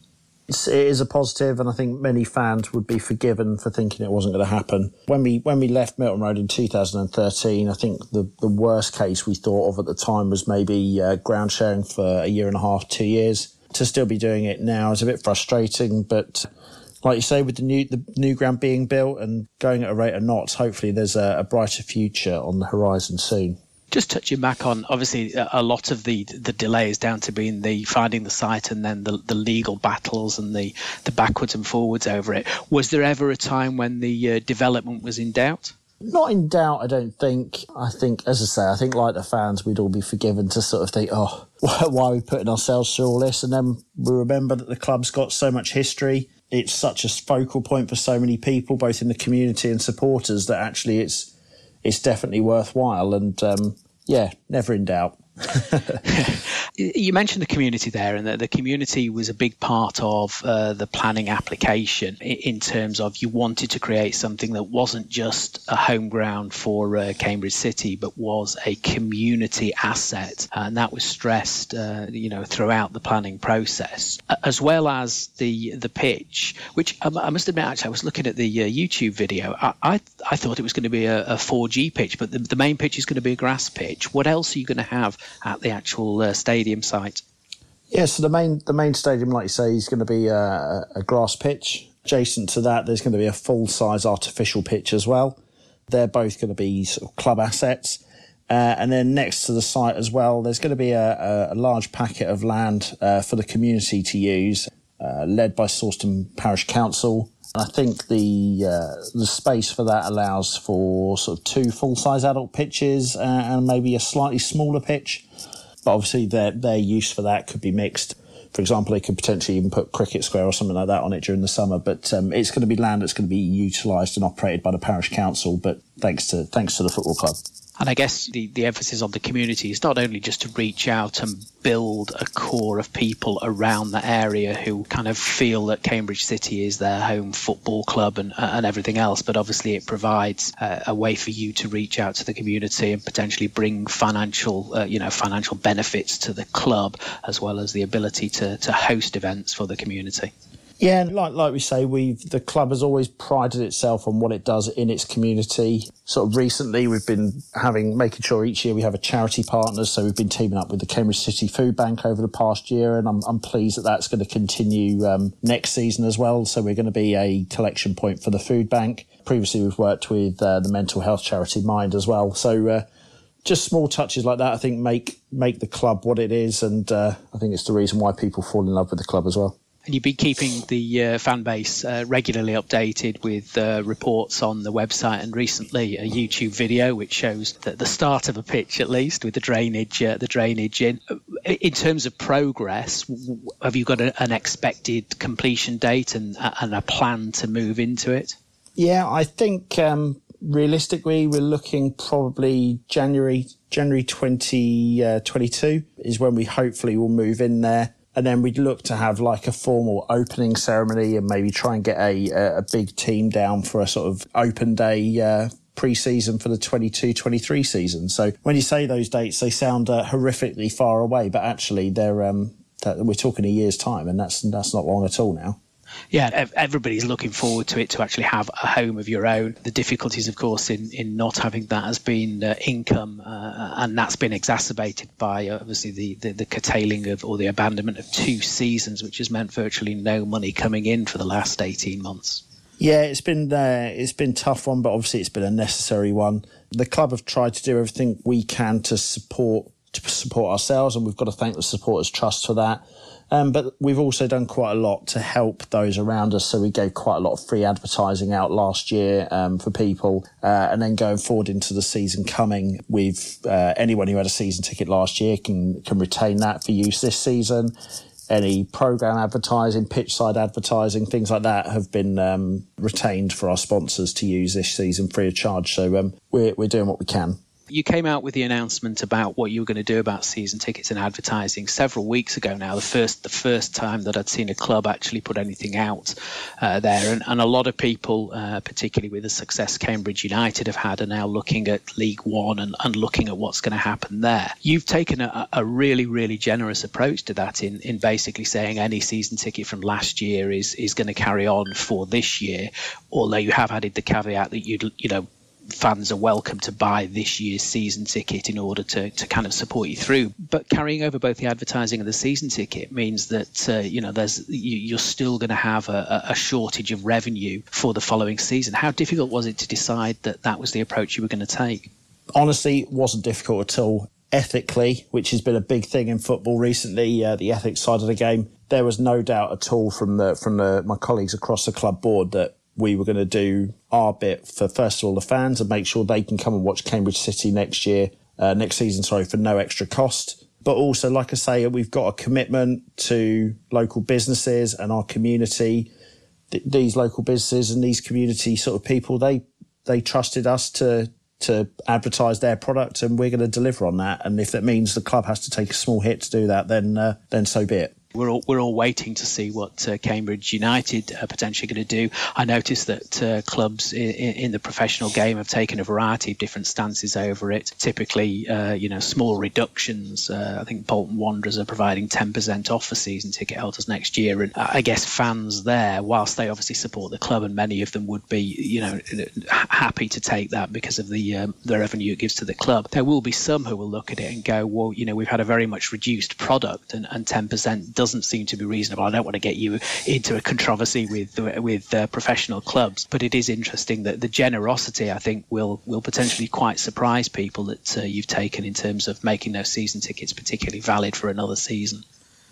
it is a positive, and I think many fans would be forgiven for thinking it wasn't going to happen. When we when we left Milton Road in 2013, I think the the worst case we thought of at the time was maybe uh, ground sharing for a year and a half, two years to still be doing it now is a bit frustrating, but like you say, with the new the new ground being built and going at a rate of knots, hopefully there's a, a brighter future on the horizon soon. Just touching back on, obviously, a lot of the the delay is down to being the finding the site and then the, the legal battles and the, the backwards and forwards over it. Was there ever a time when the uh, development was in doubt? Not in doubt, I don't think. I think, as I say, I think like the fans, we'd all be forgiven to sort of think, oh, *laughs* why are we putting ourselves through all this? And then we remember that the club's got so much history. It's such a focal point for so many people, both in the community and supporters, that actually it's it's definitely worthwhile. And um, yeah, never in doubt. *laughs* *laughs* you mentioned the community there, and that the community was a big part of uh, the planning application in terms of you wanted to create something that wasn't just a home ground for uh, Cambridge City, but was a community asset, and that was stressed, uh, you know, throughout the planning process, as well as the the pitch. Which um, I must admit, actually, I was looking at the uh, YouTube video. I, I, I thought it was going to be a, a 4G pitch, but the, the main pitch is going to be a grass pitch. What else are you going to have at the actual uh, stadium site? Yeah, so the main the main stadium, like you say, is going to be a, a grass pitch. Adjacent to that, there's going to be a full size artificial pitch as well. They're both going to be sort of club assets. Uh, and then next to the site as well, there's going to be a, a, a large packet of land uh, for the community to use, uh, led by Sawston Parish Council. And I think the uh, the space for that allows for sort of two full size adult pitches uh, and maybe a slightly smaller pitch. But obviously, their their use for that could be mixed. For example, they could potentially even put cricket square or something like that on it during the summer. But um, it's going to be land that's going to be utilised and operated by the parish council. But thanks to thanks to the football club. And I guess the, the emphasis on the community is not only just to reach out and build a core of people around the area who kind of feel that Cambridge City is their home football club and, and everything else, but obviously it provides uh, a way for you to reach out to the community and potentially bring financial, uh, you know, financial benefits to the club as well as the ability to, to host events for the community. Yeah, like like we say, we the club has always prided itself on what it does in its community. Sort of recently, we've been having making sure each year we have a charity partner. So we've been teaming up with the Cambridge City Food Bank over the past year, and I'm I'm pleased that that's going to continue um, next season as well. So we're going to be a collection point for the food bank. Previously, we've worked with uh, the mental health charity Mind as well. So. Uh, just small touches like that, I think, make make the club what it is, and uh, I think it's the reason why people fall in love with the club as well. And you've been keeping the uh, fan base uh, regularly updated with uh, reports on the website, and recently a YouTube video which shows that the start of a pitch, at least with the drainage, uh, the drainage in. Uh, in terms of progress, have you got a, an expected completion date and, and, a plan to move into it? Yeah, I think um, realistically we're looking probably January January 2022 uh, is when we hopefully will move in there and then we'd look to have like a formal opening ceremony and maybe try and get a a big team down for a sort of open day uh, pre-season for the 22-23 season. So when you say those dates, they sound uh, horrifically far away, but actually they're um, we're talking a year's time, and that's that's not long at all now yeah, everybody's looking forward to it to actually have a home of your own. The difficulties, of course, in, in not having that has been uh, income, uh, and that's been exacerbated by uh, obviously the, the, the, curtailing of or the abandonment of two seasons, which has meant virtually no money coming in for the last 18 months. Yeah, it's been uh, it's been tough one, but obviously it's been a necessary one. The club have tried to do everything we can to support to support ourselves, and we've got to thank the supporters' trust for that. Um, but we've also done quite a lot to help those around us. So we gave quite a lot of free advertising out last year um, for people. Uh, and then going forward into the season coming, with uh, anyone who had a season ticket last year can, can retain that for use this season. Any program advertising, pitch side advertising, things like that have been um, retained for our sponsors to use this season free of charge. So um, we're, we're doing what we can you came out with the announcement about what you were going to do about season tickets and advertising several weeks ago now. The first the first time that I'd seen a club actually put anything out uh, there, and, and a lot of people, uh, particularly with the success Cambridge United have had, are now looking at League One and, and looking at what's going to happen there. You've taken a, a really really generous approach to that in in basically saying any season ticket from last year is is going to carry on for this year, although you have added the caveat that you you know fans are welcome to buy this year's season ticket in order to, to kind of support you through. But carrying over both the advertising and the season ticket means that uh, you know there's you, are still going to have a, a, shortage of revenue for the following season. How difficult was it to decide that that was the approach you were going to take? Honestly, wasn't difficult at all. Ethically, which has been a big thing in football recently, uh, the ethics side of the game, there was no doubt at all from the from the, my colleagues across the club board that we were going to do our bit for first of all the fans and make sure they can come and watch Cambridge City next year, uh, next season, sorry, for no extra cost. But also, like I say, we've got a commitment to local businesses and our community. Th- these local businesses and these community sort of people, they they trusted us to to advertise their product, and we're going to deliver on that. And if that means the club has to take a small hit to do that, then uh, then so be it. We're all, we're all waiting to see what uh, Cambridge United are potentially going to do. I noticed that uh, clubs in, in, the professional game have taken a variety of different stances over it. Typically, uh, you know, small reductions. Uh, I think Bolton Wanderers are providing 10% off for season ticket holders next year, and I guess fans there, whilst they obviously support the club, and many of them would be, you know, happy to take that because of the um, the revenue it gives to the club. There will be some who will look at it and go, well, you know, we've had a very much reduced product, and, and 10% doesn't seem to be reasonable. I don't want to get you into a controversy with with uh, professional clubs, but it is interesting that the generosity I think will will potentially quite surprise people that uh, you've taken in terms of making those season tickets particularly valid for another season.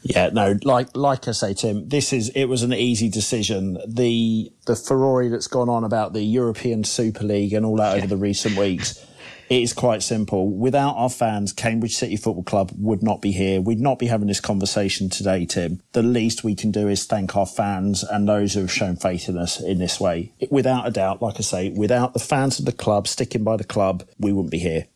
Yeah, no, like like I say, Tim, this is it was an easy decision. The the furore that's gone on about the European Super League and all that yeah. over the recent weeks it is quite simple. Without our fans, Cambridge City Football Club would not be here. We'd not be having this conversation today, Tim. The least we can do is thank our fans and those who have shown faith in us in this way. Without a doubt, like I say, without the fans of the club sticking by the club, we wouldn't be here.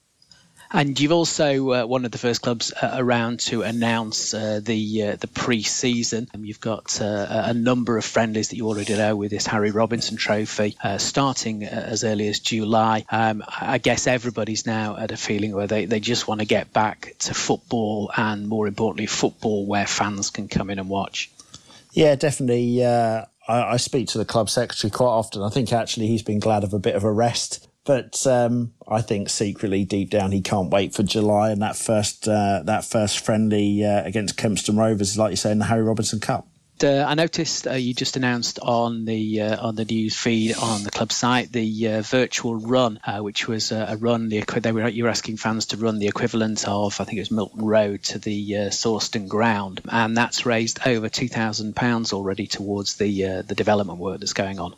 And you've also uh, one of the first clubs uh, around to announce uh, the uh, the pre-season. Um, you've got uh, a number of friendlies that you already know with this Harry Robinson Trophy uh, starting as early as July. Um, I guess everybody's now at a feeling where they, they just want to get back to football and more importantly football where fans can come in and watch. Yeah, definitely. I, I speak to the club secretary quite often. I think actually he's been glad of a bit of a rest but um, I think secretly, deep down, he can't wait for July and that first uh, that first friendly uh, against Kempston Rovers, like you say, in the Harry Robinson Cup. Uh, I noticed uh, you just announced on the uh, on the news feed on the club site the uh, virtual run, uh, which was a run. The they were you were asking fans to run the equivalent of I think it was Milton Road to the uh, Sawston ground, and that's raised over two thousand pounds already towards the the development work that's going on.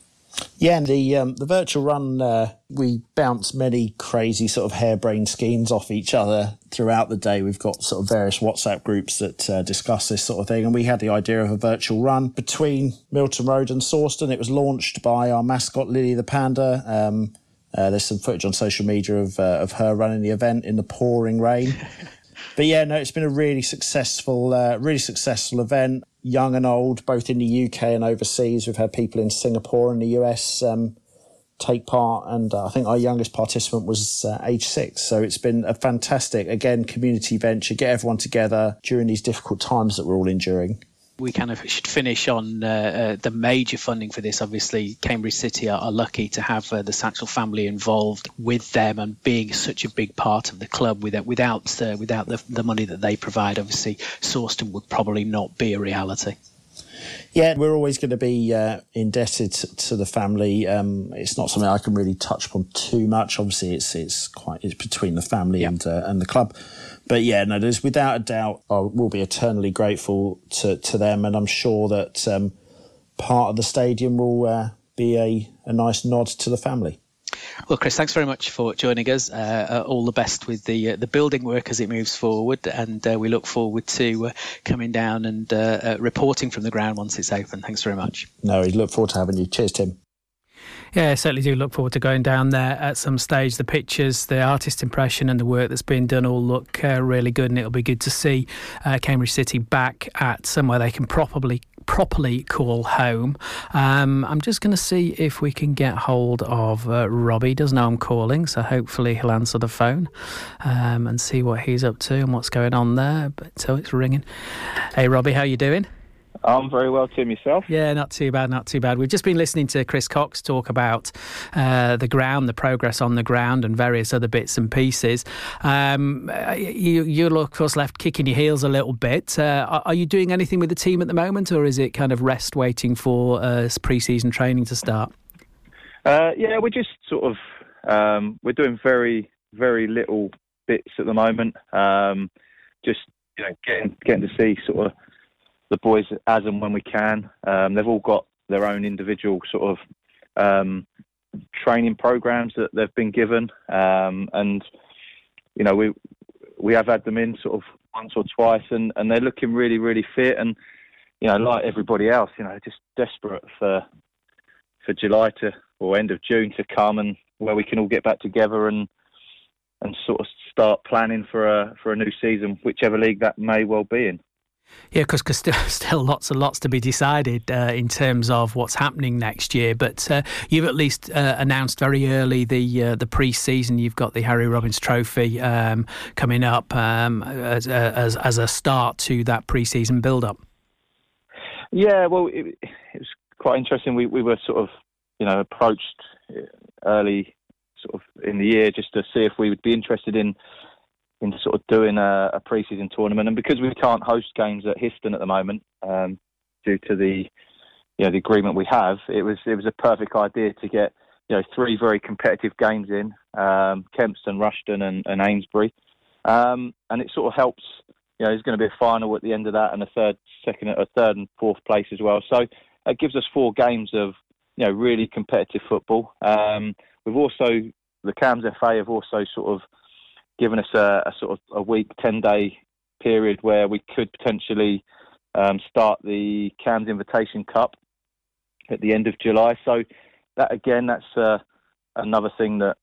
Yeah, and the um, the virtual run, uh, we bounce many crazy sort of harebrained schemes off each other throughout the day. We've got sort of various WhatsApp groups that uh, discuss this sort of thing, and we had the idea of a virtual run between Milton Road and Sawston. It was launched by our mascot Lily the Panda. Um, uh, there's some footage on social media of uh, of her running the event in the pouring rain. *laughs* but yeah, no, it's been a really successful, uh, really successful event young and old, both in the UK and overseas. We've had people in Singapore and the US um, take part, and uh, I think our youngest participant was uh, age six. So it's been a fantastic, again, community venture, get everyone together during these difficult times that we're all enduring we kind of should finish on uh, uh, the major funding for this. Obviously, Cambridge City are, are lucky to have uh, the Satchel family involved with them and being such a big part of the club. Without without uh, without the, the money that they provide, obviously, Sawston would probably not be a reality. Yeah, we're always going to be uh, indebted to, to, the family. Um, it's not something I can really touch upon too much. Obviously, it's it's quite it's between the family yeah. and uh, and the club but yeah, no, there's without a doubt, I will be eternally grateful to, to them. And I'm sure that um, part of the stadium will uh, be a, a nice nod to the family. Well, Chris, thanks very much for joining us. Uh, uh, all the best with the uh, the building work as it moves forward, and uh, we look forward to uh, coming down and uh, reporting from the ground once it's open. Thanks very much. No, we look forward to having you. Cheers, Tim. Yeah, I certainly do look forward to going down there at some stage. The pictures, the artist impression, and the work that's been done all look uh, really good, and it'll be good to see uh, Cambridge City back at somewhere they can properly properly call home. Um, I'm just going to see if we can get hold of uh, Robbie. He does know I'm calling, so hopefully he'll answer the phone um, and see what he's up to and what's going on there. But so it's ringing. Hey, Robbie, how you doing? I'm very well, Tim. Yourself? Yeah, not too bad, not too bad. We've just been listening to Chris Cox talk about uh, the ground, the progress on the ground, and various other bits and pieces. Um, you, you're, of course, left kicking your heels a little bit. Uh, are you doing anything with the team at the moment, or is it kind of rest waiting for uh, pre season training to start? Uh, yeah, we're just sort of um, we're doing very, very little bits at the moment. Um, just you know, getting getting to see sort of the boys as and when we can. Um, they've all got their own individual sort of um, training programs that they've been given, um, and you know we we have had them in sort of once or twice, and, and they're looking really really fit, and you know like everybody else, you know just desperate for for July to or end of June to come, and where we can all get back together and and sort of start planning for a for a new season, whichever league that may well be in. Yeah, because still, *laughs* still lots and lots to be decided uh, in terms of what's happening next year. But uh, you've at least uh, announced very early the uh, the pre-season. You've got the Harry Robbins Trophy um, coming up um, as, uh, as, as a start to that pre-season build-up. Yeah, well, it, it was quite interesting. We we were sort of you know approached early sort of in the year just to see if we would be interested in in sort of doing a, a pre-season tournament. And because we can't host games at Histon at the moment um, due to the you know the agreement we have, it was it was a perfect idea to get you know three very competitive games in um, Kempston, Rushden, and, and Amesbury, um, and it sort of helps. You know, there's going to be a final at the end of that, and a third, second, a third and fourth place as well. So it gives us four games of you know really competitive football. Um, we've also the Cambs FA have also sort of given us a, a sort of a week, 10 day period where we could potentially um, start the Cambs Invitation Cup at the end of July. So that again, that's uh, another thing that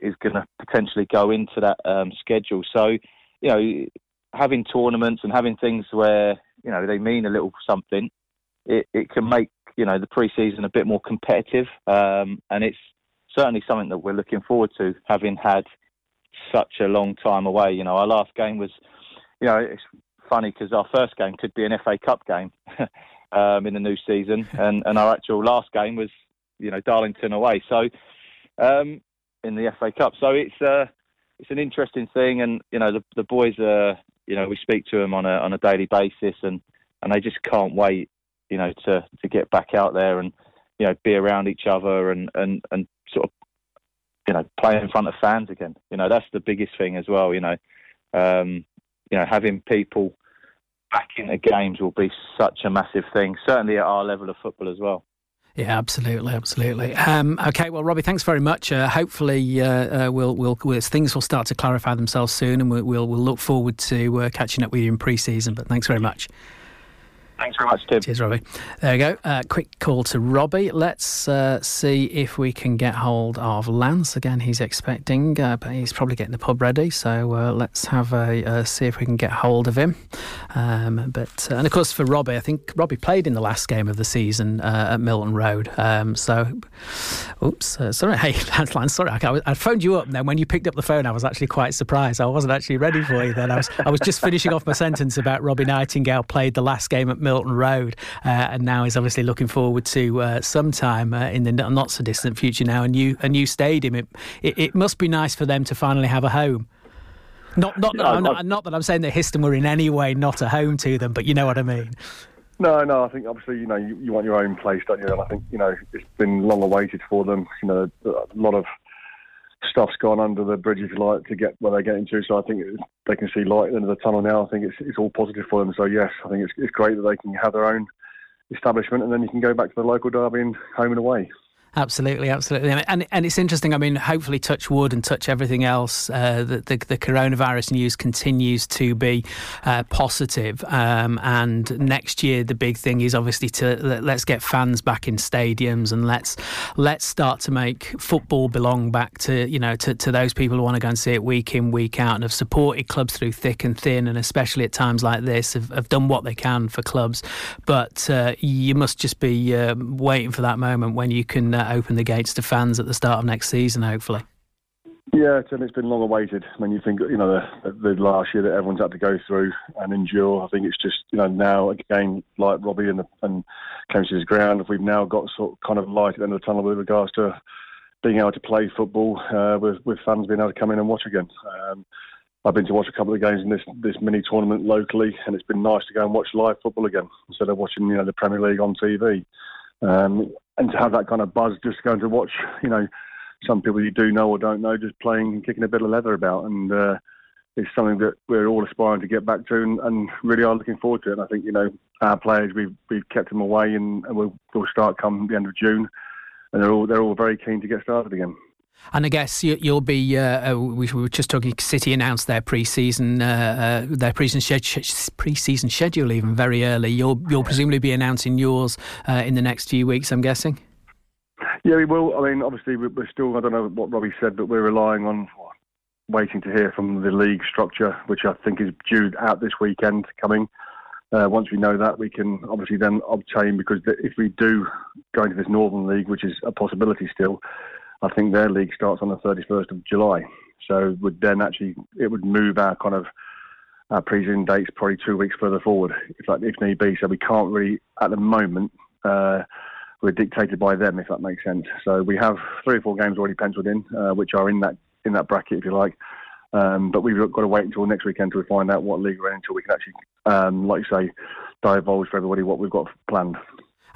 is going to potentially go into that um, schedule. So you know, having tournaments and having things where you know they mean a little something, it, it can make you know the preseason a bit more competitive, um, and it's certainly something that we're looking forward to, having had such a long time away. You know, our last game was, you know, it's funny because our first game could be an FA Cup game *laughs* um, in the new season, *laughs* and, and our actual last game was, you know, Darlington away. So um, in the FA Cup, so it's uh, it's an interesting thing, and you know, the the boys are, you know, we speak to them on a on a daily basis, and and they just can't wait you know, to to get back out there and you know be around each other and and and sort of you know play in front of fans again. You know, that's the biggest thing as well. You know, um, you know having people back into games will be such a massive thing. Certainly at our level of football as well. Yeah, absolutely, absolutely. Um, okay, well, Robbie, thanks very much. Uh, hopefully, uh, uh, we'll, we'll, we'll, things will start to clarify themselves soon, and we'll, we'll, look forward to uh, catching up with you in pre-season. But thanks very much. Thanks very much, Tim. Cheers, Robbie. There we go. Uh, quick call to Robbie. Let's uh, see if we can get hold of Lance. Again, he's expecting, uh, but he's probably getting the pub ready. So uh, let's have a uh, see if we can get hold of him. Um, but uh, and of course for Robbie, I think Robbie played in the last game of the season at Milton Road. Um, so, oops, sorry, *laughs* hey Lance, Lance sorry, I, I, phoned you up. And then when you picked up the phone, I was actually quite surprised. I wasn't actually ready for you. Then I was I was just finishing off my sentence about Robbie Nightingale played the last game at. Milton Road, uh, and now is obviously looking forward to uh, sometime uh, in the not so distant future now a new a new stadium. It, it, it must be nice for them to finally have a home. Not not, yeah, not, not that I'm saying that Histon were in any way not a home to them, but you know what I mean. No, no. I think obviously you know you, you want your own place, don't you? And I think you know it's been long awaited for them. You know, a lot of stuff's gone under the bridge, if you like, to get where they're getting to. So I think they can see light at the end of the tunnel now. I think it's it's all positive for them. So yes, I think it's it's great that they can have their own establishment, and then you can go back to the local derby and home and away. Absolutely, absolutely, and and it's interesting. I mean, hopefully, touch wood and touch everything else. Uh, the, the, the coronavirus news continues to be uh, positive. Um, and next year, the big thing is obviously to let's get fans back in stadiums and let's let's start to make football belong back to you know to, to those people who want to go and see it week in week out and have supported clubs through thick and thin, and especially at times like this, have, have done what they can for clubs. But uh, you must just be uh, waiting for that moment when you can open the gates to fans at the start of next season, hopefully. Yeah, Tim, it's been long awaited. I mean, you think, you know, the, the last year that everyone's had to go through and endure, I think it's just, you know, now again, like Robbie and, the, and Clemson's ground, if we've now got sort of kind of light at the end of the tunnel with regards to being able to play football uh, with, with fans being able to come in and watch again. Um, I've been to watch a couple of games in this this mini tournament locally, and it's been nice to go and watch live football again instead of watching you know the Premier League on TV. Um, and to have that kind of buzz, just going to watch, you know, some people you do know or don't know, just playing and kicking a bit of leather about, and uh, it's something that we're all aspiring to get back to, and, and, really are looking forward to it. And I think you know our players, we've we've kept them away, and, and we'll, we'll start come the end of June, and they're all they're all very keen to get started again. And I guess you, will be. Uh, uh, we were just talking. City announced their pre-season, uh, uh, their pre-season, pre-season schedule even very early. You'll you'll presumably be announcing yours uh, in the next few weeks. I'm guessing. Yeah, we will. I mean, obviously, we're still. I don't know what Robbie said, but we're relying on waiting to hear from the league structure, which I think is due out this weekend coming. Uh, once we know that, we can obviously then obtain because if we do go into this Northern League, which is a possibility still, I think their league starts on the 31st of July. So would then actually it would move our kind of our pre-season dates probably two weeks further forward if that if need be. So we can't really at the moment. Uh, we're dictated by them, if that makes sense. So we have three or four games already penciled in, uh, which are in that in that bracket, if you like. Um, but we've got to wait until next weekend to find out what league we're in until we can actually, um, like you say, divulge for everybody what we've got planned.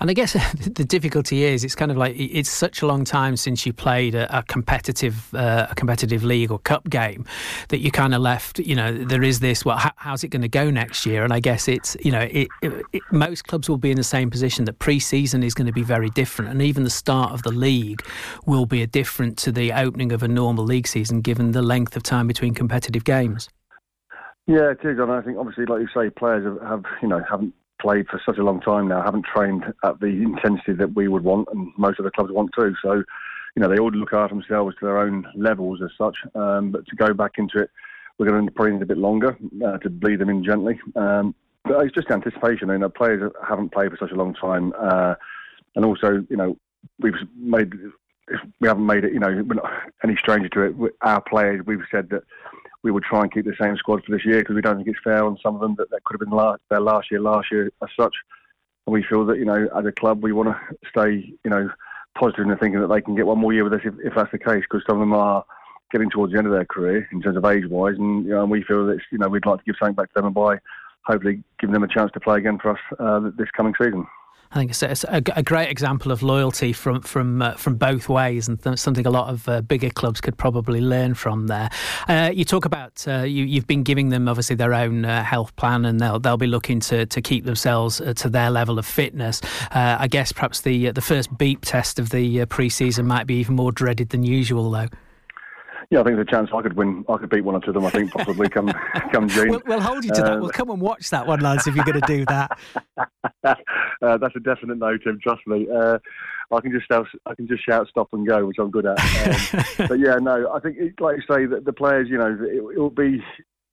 And I guess *laughs* the difficulty is it's kind of like it's such a long time since you played a, a competitive uh, a competitive league or cup game that you kind of left. You know, there is this. Well, how, how's it going to go next year? And I guess it's you know, it, it, it, most clubs will be in the same position that pre-season is going to be very different, and even the start of the league will be a different to the opening of a normal league season, given the length of time between competitive games. Yeah, it is, and I think obviously, like you say, players have, have you know haven't played for such a long time now, haven't trained at the intensity that we would want, and most of the clubs want to. So, you know, they all look after themselves to their own levels as such. Um, but to go back into it, we're going to probably need a bit longer uh, to bleed them in gently. Um, but it's just anticipation. You know, players haven't played for such a long time, uh, and also, you know, we've made we haven't made it. You know, we're not any stranger to it. Our players, we've said that we would try and keep the same squad for this year because we don't think it's fair on some of them that, that could have been last, their last year, last year as such. And we feel that, you know, as a club, we want to stay, you know, positive in the thinking that they can get one more year with us if, if that's the case because some of them are getting towards the end of their career in terms of age-wise. And, you know, and we feel that, you know, we'd like to give something back to them and by hopefully giving them a chance to play again for us uh, this coming season. I think it's, it's a, a, great example of loyalty from from uh, from both ways, and th- something a lot of uh, bigger clubs could probably learn from there. Uh, you talk about uh, you, have been giving them obviously their own uh, health plan, and they'll they'll be looking to, to keep themselves uh, to their level of fitness. I guess perhaps the the first beep test of the pre-season might be even more dreaded than usual, though. Yeah, I think there's a chance I could win. I could beat one or two of them. I think possibly come *laughs* come June. We'll, we'll hold you to that. We'll come and watch that one, lads, if you're going to do that. *laughs* uh, that's a definite no, Tim. Trust me. Uh, I can just shout, I can just shout stop and go, which I'm good at. Um, *laughs* but yeah, no, I think like you say that the players, you know, it, will be,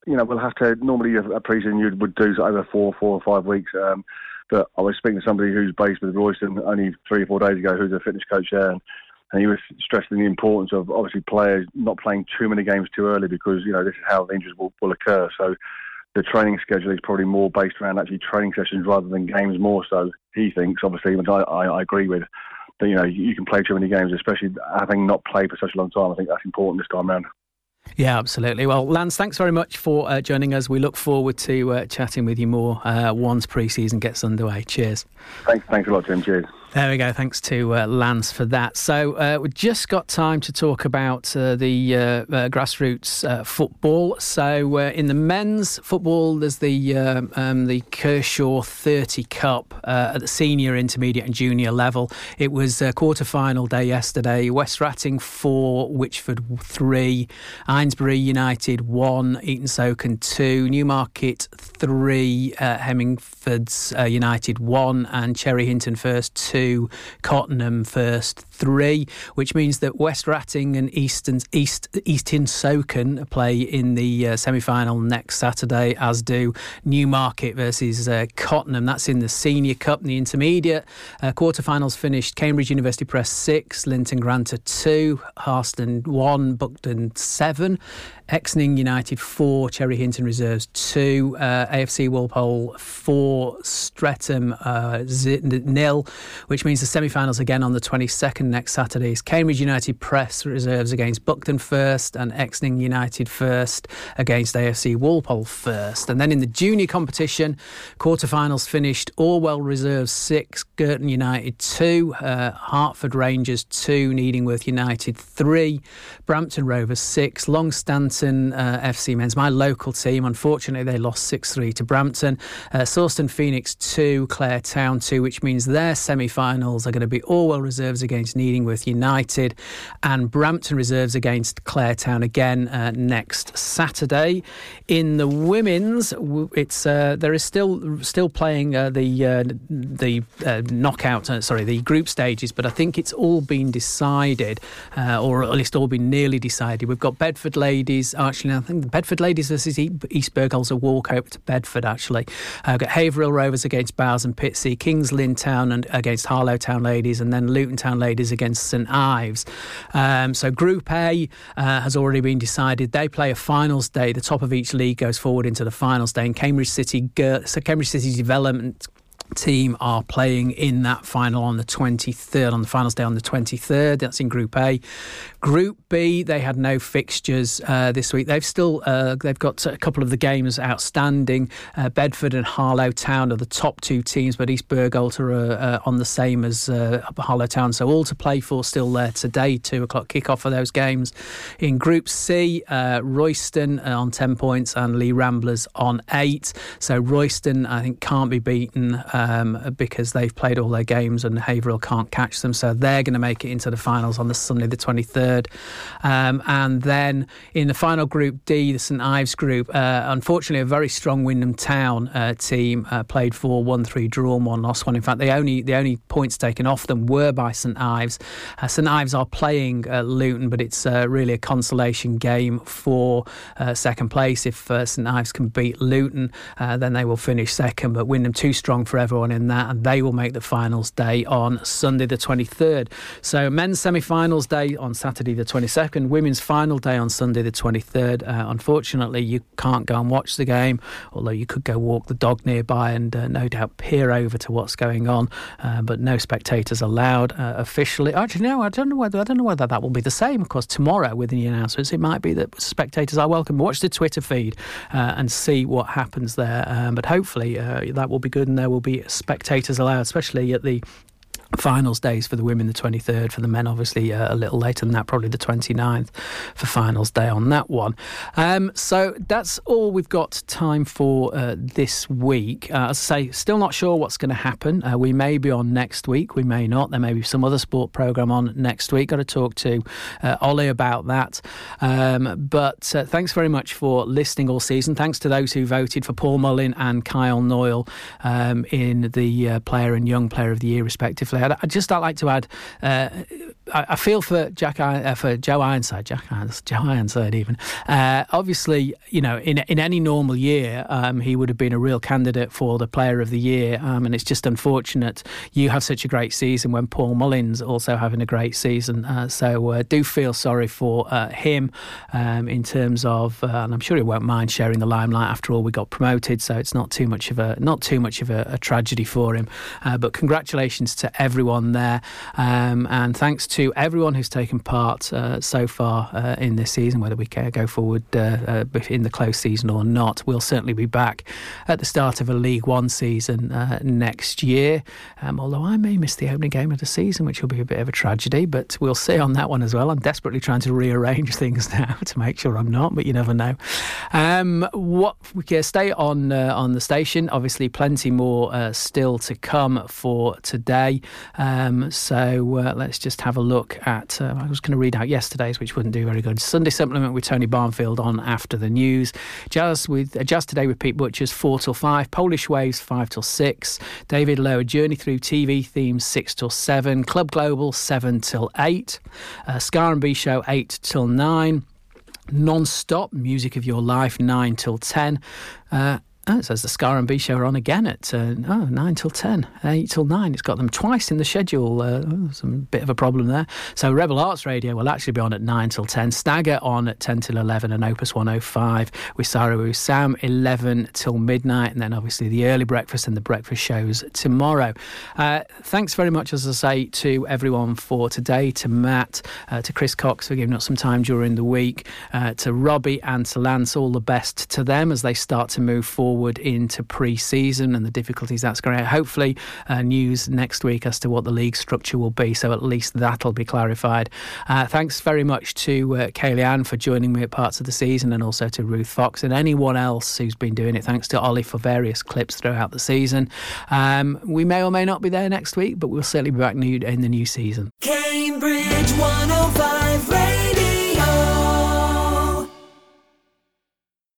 you know, we'll have to normally a, a pre-season you would do over four, four or five weeks. Um, but I was speaking to somebody who's based with Royston only three or four days ago, who's a fitness coach there, and and he was stressing the importance of obviously players not playing too many games too early because you know this is how the injuries will, will occur. So the training schedule is probably more based around actually training sessions rather than games. More so, he thinks obviously, which I, I, I agree with. That you know you can play too many games, especially having not played for such a long time. I think that's important this time around. Yeah, absolutely. Well, Lance, thanks very much for uh, joining us. We look forward to uh, chatting with you more uh, once pre-season gets underway. Cheers. Thanks, thanks a lot, Tim. Cheers. There we go. Thanks to uh, Lance for that. So uh, we've just got time to talk about uh, the uh, uh, grassroots uh, football. So in the men's football, there's the um, the Kershaw 30 Cup at the senior, intermediate, and junior level. It was a quarter final day yesterday. West Wratting four, Witchford three, Eynesbury United one, Eaton Socon two, Newmarket three, Hemingfords United one, and Cherry Hinton first two two, Cottenham first three, which means that West Wratting and Easton, East Easton Socon play in the uh, semi final next Saturday, as do Newmarket versus uh, Cottenham. That's in the Senior Cup and the Intermediate. Uh, quarterfinals finished Cambridge University Press six, Linton Granta two, Harston one, Buckden seven. Exning United four, Cherry Hinton Reserves two, uh, AFC Walpole four, Stretham uh, which means the semi-finals again on the 22nd next Saturday is Cambridge United Press Reserves against Buckden first, and Exning United first against AFC Walpole first, and then in the junior competition, quarterfinals finished Orwell Reserves six, Girton United two, uh, Hertford Rangers two, Needingworth United three, Brampton Rovers six, Longstanton uh, FC Men's, my local team. Unfortunately, they lost 6 3 to Brampton. Uh, Sawston Phoenix 2, Clare Town 2, which means their semi finals are going to be Orwell Reserves against Needingworth United and Brampton Reserves against Clare Town again uh, next Saturday. In the women's, it's uh, there is still still playing uh, the uh, the uh, knockout, sorry, the group stages, but I think it's all been decided, or at least all been nearly decided. We've got Bedford Ladies actually, I think the Bedford Ladies versus East Bergholt's a walk over to Bedford, actually. Uh, got Haverhill Rovers against Bowers and Pitsea, Kings Lynn Town and against Harlow Town Ladies, and then Luton Town Ladies against St Ives. Um, so Group A uh, has already been decided. They play a finals day. The top of each league goes forward into the finals day, and Cambridge City, so Cambridge City Development team are playing in that final on the 23rd, on the finals day on the 23rd. That's in Group A. Group B, they had no fixtures uh, this week. They've still uh, they've got a couple of the games outstanding. Uh, Bedford and Harlow Town are the top two teams, but East Bergholt are uh, on the same as uh, Harlow Town. So all to play for still there today. Two o'clock kickoff for those games. In Group C, uh, Royston on ten points and Leigh Ramblers on eight. So Royston, I think, can't be beaten um, because they've played all their games and Haverhill can't catch them. So they're going to make it into the finals on the Sunday, the 23rd. Um, and then in the final group D, the St Ives group, uh, unfortunately, a very strong Wymondham Town uh, team uh, played for 1 3, drawn 1, lost 1. In fact, the only, the only points taken off them were by St Ives. Uh, St Ives are playing Luton, but it's uh, really a consolation game for uh, second place. If St Ives can beat Luton, then they will finish second. But Wymondham too strong for everyone in that, and they will make the finals day on Sunday the 23rd. So men's semi-finals day on Saturday the 22nd, women's final day on Sunday the 23rd. Uh, unfortunately, you can't go and watch the game, although you could go walk the dog nearby and uh, no doubt peer over to what's going on. Uh, but no spectators allowed uh, officially. Actually, no, I don't know whether I don't know whether that will be the same. Of course, tomorrow with the announcements, it might be that spectators are welcome. Watch the Twitter feed uh, and see what happens there. Um, but hopefully, uh, that will be good, and there will be be spectators allowed, especially at the finals days for the women the 23rd for the men obviously uh, a little later than that probably the 29th for finals day on that one. Um, so that's all we've got time for uh, this week. Uh, as I say still not sure what's going to happen. Uh, we may be on next week we may not. There may be some other sport program on next week. Got to talk to uh, Ollie about that. Um, but uh, thanks very much for listening all season. Thanks to those who voted for Paul Mullin and Kyle Knoyle um, in the player and young player of the year respectively I'd, I'd just I'd like to add, uh, I, I, feel for Jack uh, for Joe Ironside, Jack Ironside, *laughs* Joe Ironside even. Uh, obviously, you know, in in any normal year, um, he would have been a real candidate for the Player of the Year, um, and it's just unfortunate you have such a great season when Paul Mullin's also having a great season. Uh, so uh, do feel sorry for uh, him um, in terms of, and I'm sure he won't mind sharing the limelight. After all, we got promoted, so it's not too much of a not too much of a, a tragedy for him. but congratulations to everyone everyone there. Um, and thanks to everyone who's taken part uh, so far uh, in this season, whether we go forward uh, uh, in the close season or not. We'll certainly be back at the start of a League One season uh, next year. Um, although I may miss the opening game of the season, which will be a bit of a tragedy, but we'll see on that one as well. I'm desperately trying to rearrange *laughs* things now *laughs* to make sure I'm not, but you never know. Um, what we can stay on uh, on the station. Obviously, plenty more still to come for today. Um, so let's just have a look at. Uh, I was going to read out yesterday's, which wouldn't do very good. Sunday supplement with Tony Barnfield on after the news. Jazz with uh, Jazz today with Pete Butchers four till five. Polish Waves five till six. David Lowe Journey through TV themes six till seven. Club Global seven till eight. Uh, Scar and B Show eight till nine non-stop music of your life 9 till 10 uh, Oh, it says the Scar and B show are on again at uh, oh, 9 till 10, 8 till 9. It's got them twice in the schedule. Uh, oh, some bit of a problem there. So Rebel Arts Radio will actually be on at 9 till 10. Stagger on at 10 till 11 and Opus 105 with Saru Sam 11 till midnight. And then obviously the early breakfast and the breakfast shows tomorrow. Uh, thanks very much, as I say, to everyone for today, to Matt, uh, to Chris Cox for giving us some time during the week, uh, to Robbie and to Lance. All the best to them as they start to move forward forward into pre season and the difficulties that's going to Hopefully, uh, news next week as to what the league structure will be, so at least that'll be clarified. Uh, thanks very much to uh, Kaylee Ann for joining me at parts of the season and also to Ruth Fox and anyone else who's been doing it. Thanks to Ollie for various clips throughout the season. Um, we may or may not be there next week, but we'll certainly be back new in the new season. Cambridge 105 Radio.